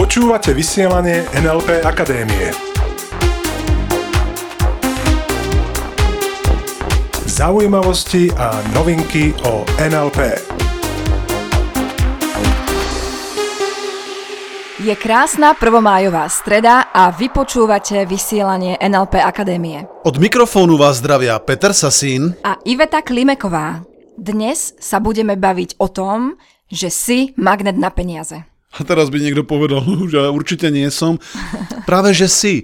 Počúvate vysielanie NLP Akadémie. Zaujímavosti a novinky o NLP. Je krásna prvomájová streda a vy počúvate vysielanie NLP Akadémie. Od mikrofónu vás zdravia Peter Sasín a Iveta Klimeková. Dnes sa budeme baviť o tom, že si magnet na peniaze. A teraz by niekto povedal, že určite nie som. Práve, že si.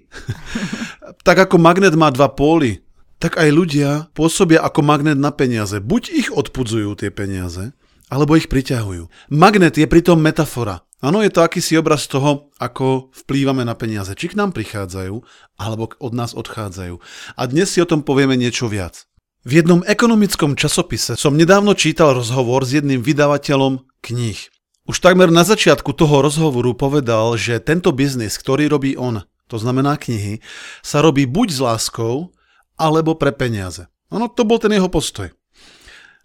tak ako magnet má dva póly, tak aj ľudia pôsobia ako magnet na peniaze. Buď ich odpudzujú tie peniaze, alebo ich priťahujú. Magnet je pritom metafora. Áno, je to akýsi obraz toho, ako vplývame na peniaze. Či k nám prichádzajú, alebo od nás odchádzajú. A dnes si o tom povieme niečo viac. V jednom ekonomickom časopise som nedávno čítal rozhovor s jedným vydavateľom kníh. Už takmer na začiatku toho rozhovoru povedal, že tento biznis, ktorý robí on, to znamená knihy, sa robí buď s láskou, alebo pre peniaze. Ono to bol ten jeho postoj.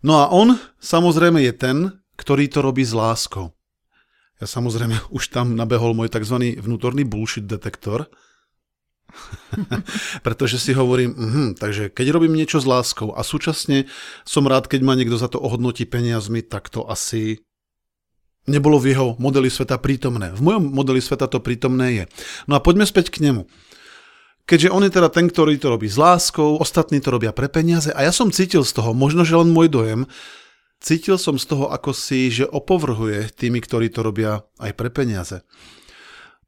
No a on samozrejme je ten, ktorý to robí s láskou. Ja samozrejme už tam nabehol môj tzv. vnútorný bullshit detektor, pretože si hovorím, mm, takže keď robím niečo s láskou a súčasne som rád, keď ma niekto za to ohodnotí peniazmi, tak to asi nebolo v jeho modeli sveta prítomné. V mojom modeli sveta to prítomné je. No a poďme späť k nemu. Keďže on je teda ten, ktorý to robí s láskou, ostatní to robia pre peniaze a ja som cítil z toho, možno že len môj dojem, Cítil som z toho ako si, že opovrhuje tými, ktorí to robia aj pre peniaze.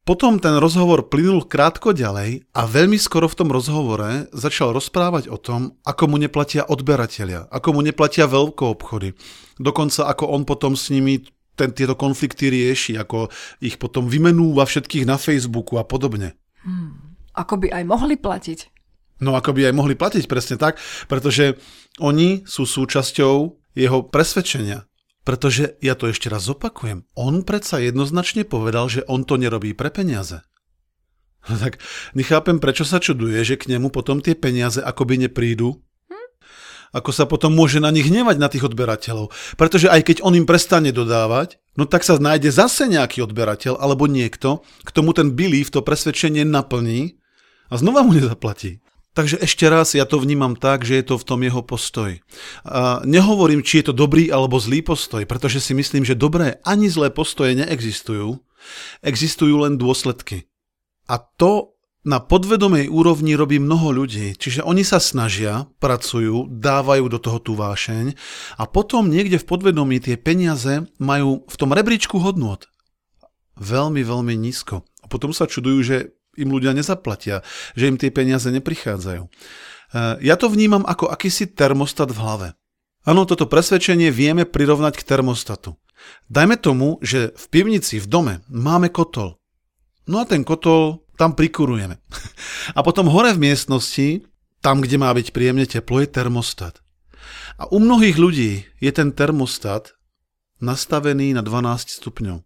Potom ten rozhovor plynul krátko ďalej a veľmi skoro v tom rozhovore začal rozprávať o tom, ako mu neplatia odberatelia, ako mu neplatia obchody. Dokonca ako on potom s nimi ten, tieto konflikty rieši, ako ich potom vymenúva všetkých na Facebooku a podobne. Hmm, ako by aj mohli platiť. No ako by aj mohli platiť, presne tak, pretože oni sú súčasťou jeho presvedčenia. Pretože ja to ešte raz opakujem, on predsa jednoznačne povedal, že on to nerobí pre peniaze. No tak nechápem, prečo sa čuduje, že k nemu potom tie peniaze akoby neprídu. Ako sa potom môže na nich hnevať na tých odberateľov. Pretože aj keď on im prestane dodávať, no tak sa nájde zase nejaký odberateľ alebo niekto, k tomu ten belief, to presvedčenie naplní a znova mu nezaplatí. Takže ešte raz, ja to vnímam tak, že je to v tom jeho postoj. Nehovorím, či je to dobrý alebo zlý postoj, pretože si myslím, že dobré ani zlé postoje neexistujú. Existujú len dôsledky. A to na podvedomej úrovni robí mnoho ľudí, čiže oni sa snažia, pracujú, dávajú do toho tú vášeň a potom niekde v podvedomí tie peniaze majú v tom rebríčku hodnot veľmi, veľmi nízko. A potom sa čudujú, že im ľudia nezaplatia, že im tie peniaze neprichádzajú. E, ja to vnímam ako akýsi termostat v hlave. Áno, toto presvedčenie vieme prirovnať k termostatu. Dajme tomu, že v pivnici, v dome máme kotol. No a ten kotol tam prikurujeme. A potom hore v miestnosti, tam, kde má byť príjemne teplo, je termostat. A u mnohých ľudí je ten termostat nastavený na 12 stupňov.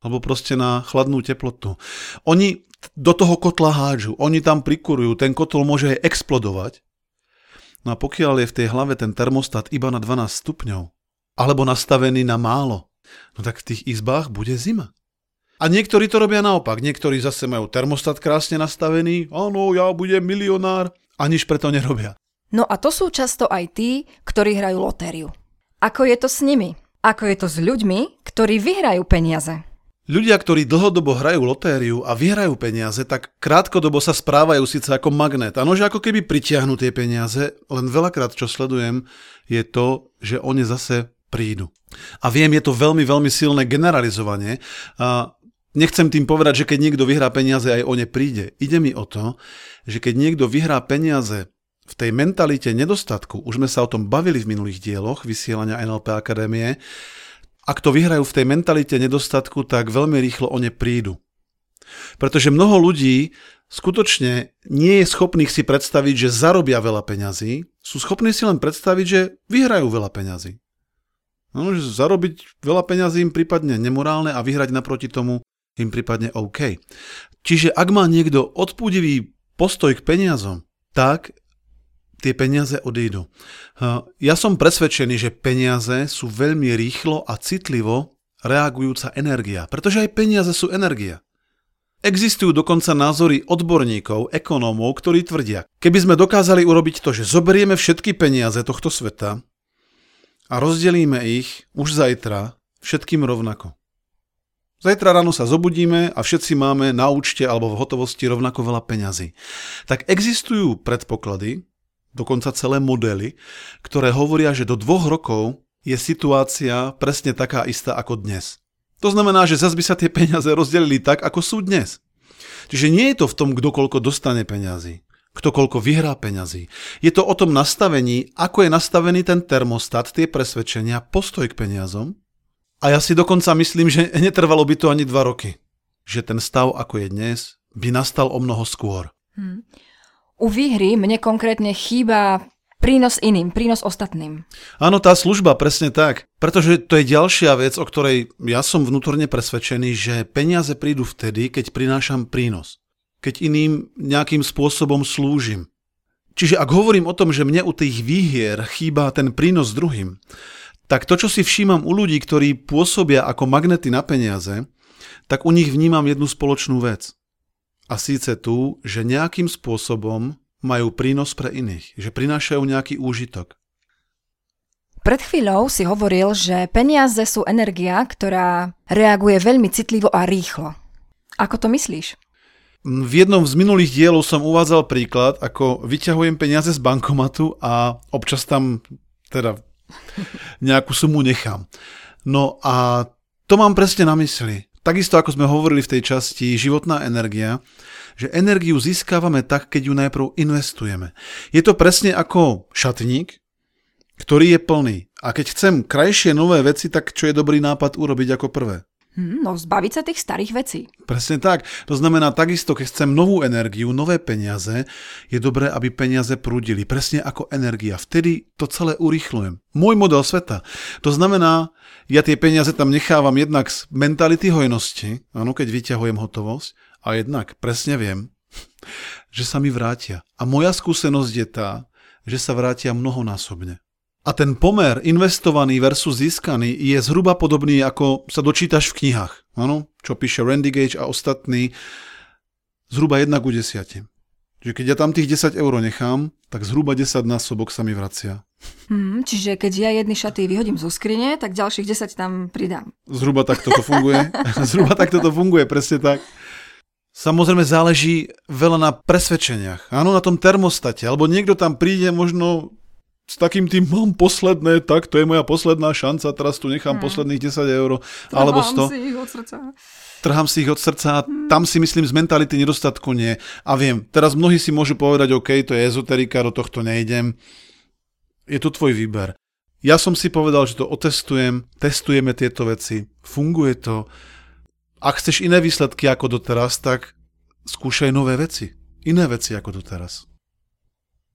Alebo proste na chladnú teplotu. Oni do toho kotla hádžu, oni tam prikurujú, ten kotol môže aj explodovať. No a pokiaľ je v tej hlave ten termostat iba na 12 stupňov, alebo nastavený na málo, no tak v tých izbách bude zima. A niektorí to robia naopak, niektorí zase majú termostat krásne nastavený, áno, ja budem milionár, a nič preto nerobia. No a to sú často aj tí, ktorí hrajú lotériu. Ako je to s nimi? Ako je to s ľuďmi, ktorí vyhrajú peniaze? Ľudia, ktorí dlhodobo hrajú lotériu a vyhrajú peniaze, tak krátkodobo sa správajú síce ako magnet. Áno, že ako keby pritiahnu tie peniaze, len veľakrát, čo sledujem, je to, že oni zase prídu. A viem, je to veľmi, veľmi silné generalizovanie. A nechcem tým povedať, že keď niekto vyhrá peniaze, aj o ne príde. Ide mi o to, že keď niekto vyhrá peniaze v tej mentalite nedostatku, už sme sa o tom bavili v minulých dieloch vysielania NLP Akadémie, ak to vyhrajú v tej mentalite nedostatku, tak veľmi rýchlo o ne prídu. Pretože mnoho ľudí skutočne nie je schopných si predstaviť, že zarobia veľa peňazí, sú schopní si len predstaviť, že vyhrajú veľa peňazí. No, že zarobiť veľa peňazí im prípadne nemorálne a vyhrať naproti tomu im prípadne OK. Čiže ak má niekto odpúdivý postoj k peniazom, tak tie peniaze odídu. Ja som presvedčený, že peniaze sú veľmi rýchlo a citlivo reagujúca energia, pretože aj peniaze sú energia. Existujú dokonca názory odborníkov, ekonómov, ktorí tvrdia, keby sme dokázali urobiť to, že zoberieme všetky peniaze tohto sveta a rozdelíme ich už zajtra všetkým rovnako. Zajtra ráno sa zobudíme a všetci máme na účte alebo v hotovosti rovnako veľa peňazí. Tak existujú predpoklady, dokonca celé modely, ktoré hovoria, že do dvoch rokov je situácia presne taká istá ako dnes. To znamená, že zase by sa tie peniaze rozdelili tak, ako sú dnes. Čiže nie je to v tom, kto koľko dostane peňazí, kto koľko vyhrá peňazí. Je to o tom nastavení, ako je nastavený ten termostat, tie presvedčenia, postoj k peniazom. A ja si dokonca myslím, že netrvalo by to ani dva roky. Že ten stav, ako je dnes, by nastal o mnoho skôr. Hmm. U výhry mne konkrétne chýba prínos iným, prínos ostatným. Áno, tá služba, presne tak. Pretože to je ďalšia vec, o ktorej ja som vnútorne presvedčený, že peniaze prídu vtedy, keď prinášam prínos. Keď iným nejakým spôsobom slúžim. Čiže ak hovorím o tom, že mne u tých výhier chýba ten prínos druhým, tak to, čo si všímam u ľudí, ktorí pôsobia ako magnety na peniaze, tak u nich vnímam jednu spoločnú vec. A síce tu, že nejakým spôsobom majú prínos pre iných, že prinášajú nejaký úžitok. Pred chvíľou si hovoril, že peniaze sú energia, ktorá reaguje veľmi citlivo a rýchlo. Ako to myslíš? V jednom z minulých dielov som uvádzal príklad, ako vyťahujem peniaze z bankomatu a občas tam teda nejakú sumu nechám. No a to mám presne na mysli. Takisto ako sme hovorili v tej časti životná energia, že energiu získávame tak, keď ju najprv investujeme. Je to presne ako šatník, ktorý je plný. A keď chcem krajšie nové veci, tak čo je dobrý nápad urobiť ako prvé? Hmm, no, zbaviť sa tých starých vecí. Presne tak. To znamená takisto, keď chcem novú energiu, nové peniaze, je dobré, aby peniaze prúdili. Presne ako energia. Vtedy to celé urýchľujem. Môj model sveta. To znamená, ja tie peniaze tam nechávam jednak z mentality hojnosti, áno, keď vyťahujem hotovosť, a jednak presne viem, že sa mi vrátia. A moja skúsenosť je tá, že sa vrátia mnohonásobne. A ten pomer investovaný versus získaný je zhruba podobný, ako sa dočítaš v knihách. Ano, čo píše Randy Gage a ostatní, zhruba 1 ku 10. Že keď ja tam tých 10 eur nechám, tak zhruba 10 násobok sa mi vracia. Hmm, čiže keď ja jedny šaty vyhodím zo skrine, tak ďalších 10 tam pridám. Zhruba takto to funguje. zhruba takto to funguje, presne tak. Samozrejme záleží veľa na presvedčeniach. Áno, na tom termostate. Alebo niekto tam príde možno s takým tým mám posledné, tak to je moja posledná šanca, teraz tu nechám hmm. posledných 10 eur alebo 100. si ich od srdca. Trhám si ich od srdca hmm. tam si myslím z mentality nedostatku nie. A viem, teraz mnohí si môžu povedať, OK, to je ezoterika, do tohto nejdem. Je to tvoj výber. Ja som si povedal, že to otestujem, testujeme tieto veci, funguje to, ak chceš iné výsledky ako doteraz, tak skúšaj nové veci. Iné veci ako doteraz.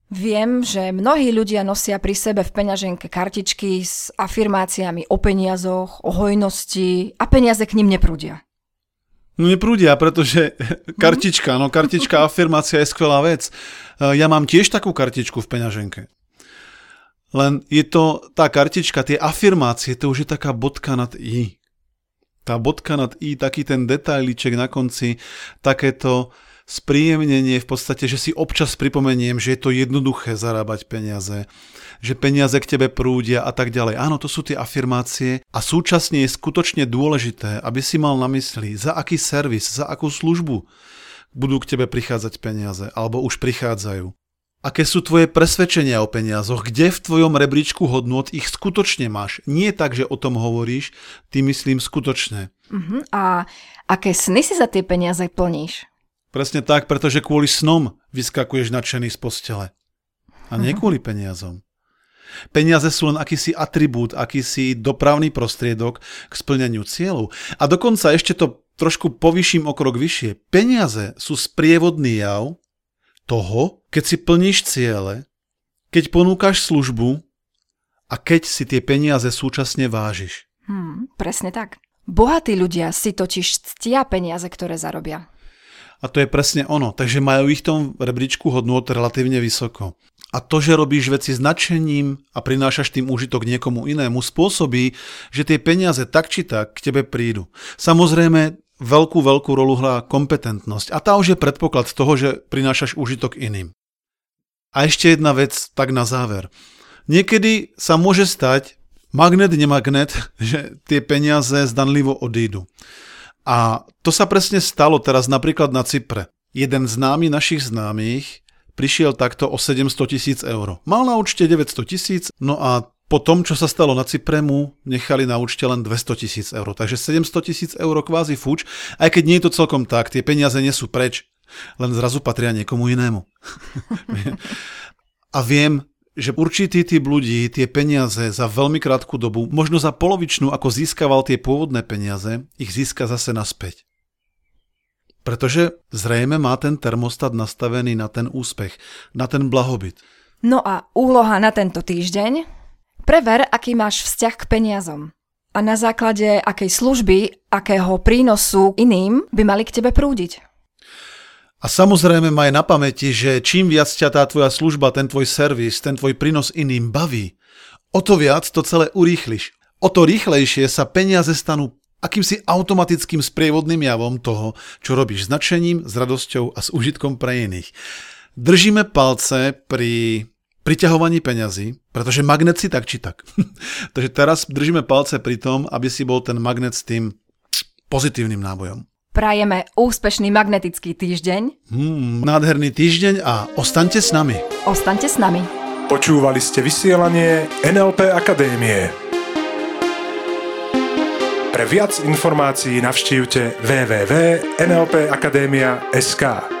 Viem, že mnohí ľudia nosia pri sebe v peňaženke kartičky s afirmáciami o peniazoch, o hojnosti a peniaze k ním neprúdia. No neprúdia, pretože kartička, no kartička afirmácia je skvelá vec. Ja mám tiež takú kartičku v peňaženke. Len je to tá kartička, tie afirmácie, to už je taká bodka nad i tá bodka nad i, taký ten detailiček na konci, takéto spríjemnenie v podstate, že si občas pripomeniem, že je to jednoduché zarábať peniaze, že peniaze k tebe prúdia a tak ďalej. Áno, to sú tie afirmácie a súčasne je skutočne dôležité, aby si mal na mysli, za aký servis, za akú službu budú k tebe prichádzať peniaze, alebo už prichádzajú. Aké sú tvoje presvedčenia o peniazoch? Kde v tvojom rebríčku hodnot ich skutočne máš? Nie tak, že o tom hovoríš, ty myslím skutočne. Uh-huh. A aké sny si za tie peniaze plníš? Presne tak, pretože kvôli snom vyskakuješ nadšený z postele. A nie uh-huh. kvôli peniazom. Peniaze sú len akýsi atribút, akýsi dopravný prostriedok k splneniu cieľov. A dokonca ešte to trošku povýším o krok vyššie. Peniaze sú sprievodný jav, toho, keď si plníš ciele, keď ponúkaš službu a keď si tie peniaze súčasne vážiš. Hmm, presne tak. Bohatí ľudia si totiž ctia peniaze, ktoré zarobia. A to je presne ono, takže majú ich v tom rebríčku hodnot relatívne vysoko. a to, že robíš veci s nadšením a prinášaš tým úžitok niekomu inému, spôsobí, že tie peniaze tak či tak k tebe prídu. Samozrejme, veľkú, veľkú rolu hrá kompetentnosť a tá už je predpoklad toho, že prinášaš úžitok iným. A ešte jedna vec, tak na záver. Niekedy sa môže stať, magnet, nemagnet, že tie peniaze zdanlivo odídu. A to sa presne stalo teraz napríklad na Cypre. Jeden známy našich známych prišiel takto o 700 tisíc eur. Mal na účte 900 tisíc, no a po tom, čo sa stalo na Cypre, mu nechali na účte len 200 tisíc eur. Takže 700 tisíc eur kvázi fuč, aj keď nie je to celkom tak, tie peniaze nie sú preč, len zrazu patria niekomu inému. a viem, že určitý typ ľudí tie peniaze za veľmi krátku dobu, možno za polovičnú, ako získaval tie pôvodné peniaze, ich získa zase naspäť. Pretože zrejme má ten termostat nastavený na ten úspech, na ten blahobyt. No a úloha na tento týždeň? Prever, aký máš vzťah k peniazom. A na základe akej služby, akého prínosu iným by mali k tebe prúdiť. A samozrejme maj na pamäti, že čím viac ťa tá tvoja služba, ten tvoj servis, ten tvoj prínos iným baví, o to viac to celé urýchliš. O to rýchlejšie sa peniaze stanú akýmsi automatickým sprievodným javom toho, čo robíš s nadšením, s radosťou a s užitkom pre iných. Držíme palce pri priťahovaní peňazí, pretože magnet si tak či tak. Takže teraz držíme palce pri tom, aby si bol ten magnet s tým pozitívnym nábojom. Prajeme úspešný magnetický týždeň. Hmm, nádherný týždeň a ostaňte s nami. Ostaňte s nami. Počúvali ste vysielanie NLP Akadémie. Pre viac informácií navštívte www.nlpakademia.sk.